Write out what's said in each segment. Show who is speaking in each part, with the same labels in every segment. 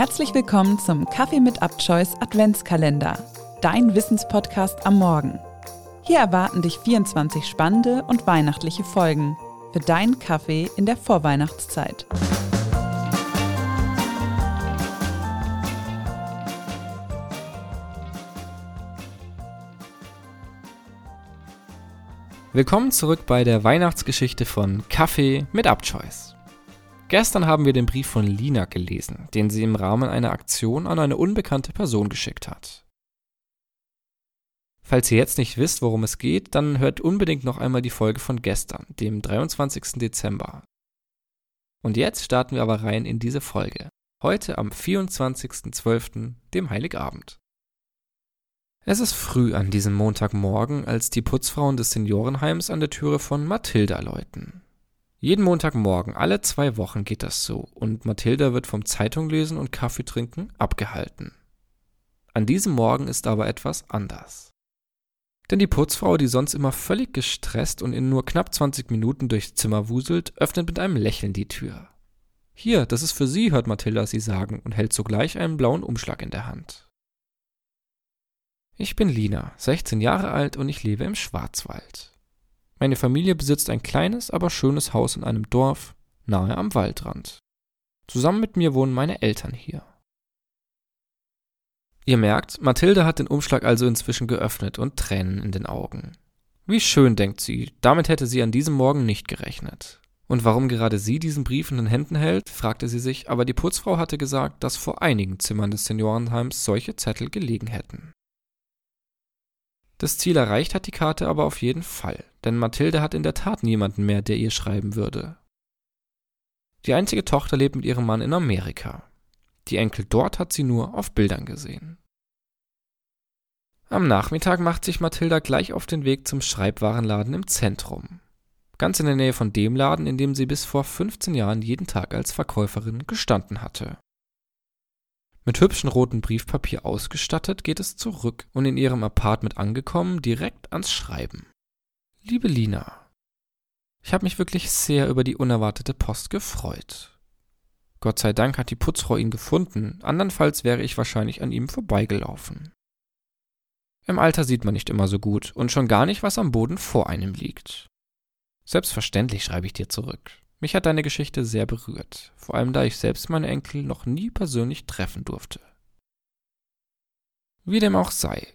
Speaker 1: Herzlich willkommen zum Kaffee mit Abchoice Adventskalender, dein Wissenspodcast am Morgen. Hier erwarten dich 24 spannende und weihnachtliche Folgen für deinen Kaffee in der Vorweihnachtszeit.
Speaker 2: Willkommen zurück bei der Weihnachtsgeschichte von Kaffee mit Abchoice. Gestern haben wir den Brief von Lina gelesen, den sie im Rahmen einer Aktion an eine unbekannte Person geschickt hat. Falls ihr jetzt nicht wisst, worum es geht, dann hört unbedingt noch einmal die Folge von gestern, dem 23. Dezember. Und jetzt starten wir aber rein in diese Folge. Heute am 24.12., dem Heiligabend. Es ist früh an diesem Montagmorgen, als die Putzfrauen des Seniorenheims an der Türe von Mathilda läuten. Jeden Montagmorgen, alle zwei Wochen geht das so und Mathilda wird vom Zeitunglesen und Kaffee trinken abgehalten. An diesem Morgen ist aber etwas anders. Denn die Putzfrau, die sonst immer völlig gestresst und in nur knapp 20 Minuten durchs Zimmer wuselt, öffnet mit einem Lächeln die Tür. Hier, das ist für Sie, hört Mathilda sie sagen und hält sogleich einen blauen Umschlag in der Hand. Ich bin Lina, 16 Jahre alt und ich lebe im Schwarzwald. Meine Familie besitzt ein kleines, aber schönes Haus in einem Dorf nahe am Waldrand. Zusammen mit mir wohnen meine Eltern hier. Ihr merkt, Mathilde hat den Umschlag also inzwischen geöffnet und Tränen in den Augen. Wie schön, denkt sie, damit hätte sie an diesem Morgen nicht gerechnet. Und warum gerade sie diesen Brief in den Händen hält, fragte sie sich, aber die Putzfrau hatte gesagt, dass vor einigen Zimmern des Seniorenheims solche Zettel gelegen hätten. Das Ziel erreicht hat die Karte aber auf jeden Fall, denn Mathilde hat in der Tat niemanden mehr, der ihr schreiben würde. Die einzige Tochter lebt mit ihrem Mann in Amerika. Die Enkel dort hat sie nur auf Bildern gesehen. Am Nachmittag macht sich Mathilda gleich auf den Weg zum Schreibwarenladen im Zentrum. Ganz in der Nähe von dem Laden, in dem sie bis vor 15 Jahren jeden Tag als Verkäuferin gestanden hatte. Mit hübschem roten Briefpapier ausgestattet, geht es zurück und in ihrem Apartment angekommen, direkt ans Schreiben. Liebe Lina, ich habe mich wirklich sehr über die unerwartete Post gefreut. Gott sei Dank hat die Putzfrau ihn gefunden, andernfalls wäre ich wahrscheinlich an ihm vorbeigelaufen. Im Alter sieht man nicht immer so gut und schon gar nicht, was am Boden vor einem liegt. Selbstverständlich schreibe ich dir zurück. Mich hat deine Geschichte sehr berührt, vor allem da ich selbst meine Enkel noch nie persönlich treffen durfte. Wie dem auch sei.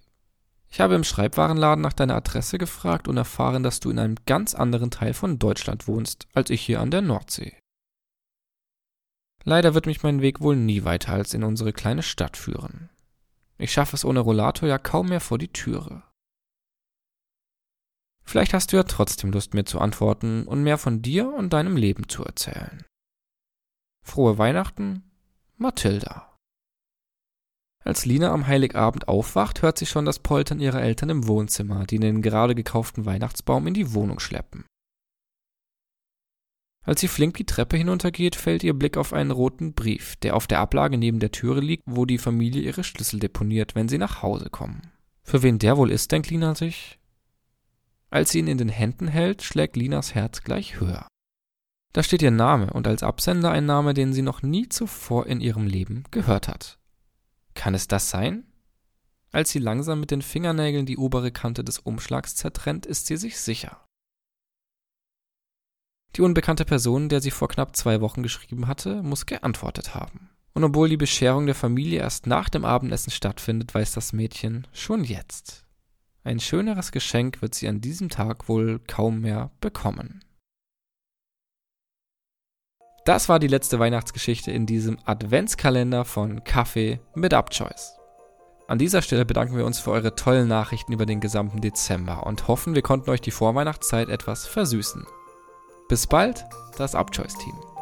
Speaker 2: Ich habe im Schreibwarenladen nach deiner Adresse gefragt und erfahren, dass du in einem ganz anderen Teil von Deutschland wohnst, als ich hier an der Nordsee. Leider wird mich mein Weg wohl nie weiter als in unsere kleine Stadt führen. Ich schaffe es ohne Rollator ja kaum mehr vor die Türe. Vielleicht hast du ja trotzdem Lust, mir zu antworten und mehr von dir und deinem Leben zu erzählen. Frohe Weihnachten, Mathilda. Als Lina am Heiligabend aufwacht, hört sie schon das Poltern ihrer Eltern im Wohnzimmer, die den gerade gekauften Weihnachtsbaum in die Wohnung schleppen. Als sie flink die Treppe hinuntergeht, fällt ihr Blick auf einen roten Brief, der auf der Ablage neben der Türe liegt, wo die Familie ihre Schlüssel deponiert, wenn sie nach Hause kommen. Für wen der wohl ist, denkt Lina sich. Als sie ihn in den Händen hält, schlägt Linas Herz gleich höher. Da steht ihr Name und als Absender ein Name, den sie noch nie zuvor in ihrem Leben gehört hat. Kann es das sein? Als sie langsam mit den Fingernägeln die obere Kante des Umschlags zertrennt, ist sie sich sicher. Die unbekannte Person, der sie vor knapp zwei Wochen geschrieben hatte, muss geantwortet haben. Und obwohl die Bescherung der Familie erst nach dem Abendessen stattfindet, weiß das Mädchen schon jetzt, ein schöneres Geschenk wird sie an diesem Tag wohl kaum mehr bekommen. Das war die letzte Weihnachtsgeschichte in diesem Adventskalender von Kaffee mit Upchoice. An dieser Stelle bedanken wir uns für eure tollen Nachrichten über den gesamten Dezember und hoffen, wir konnten euch die Vorweihnachtszeit etwas versüßen. Bis bald, das Upchoice-Team.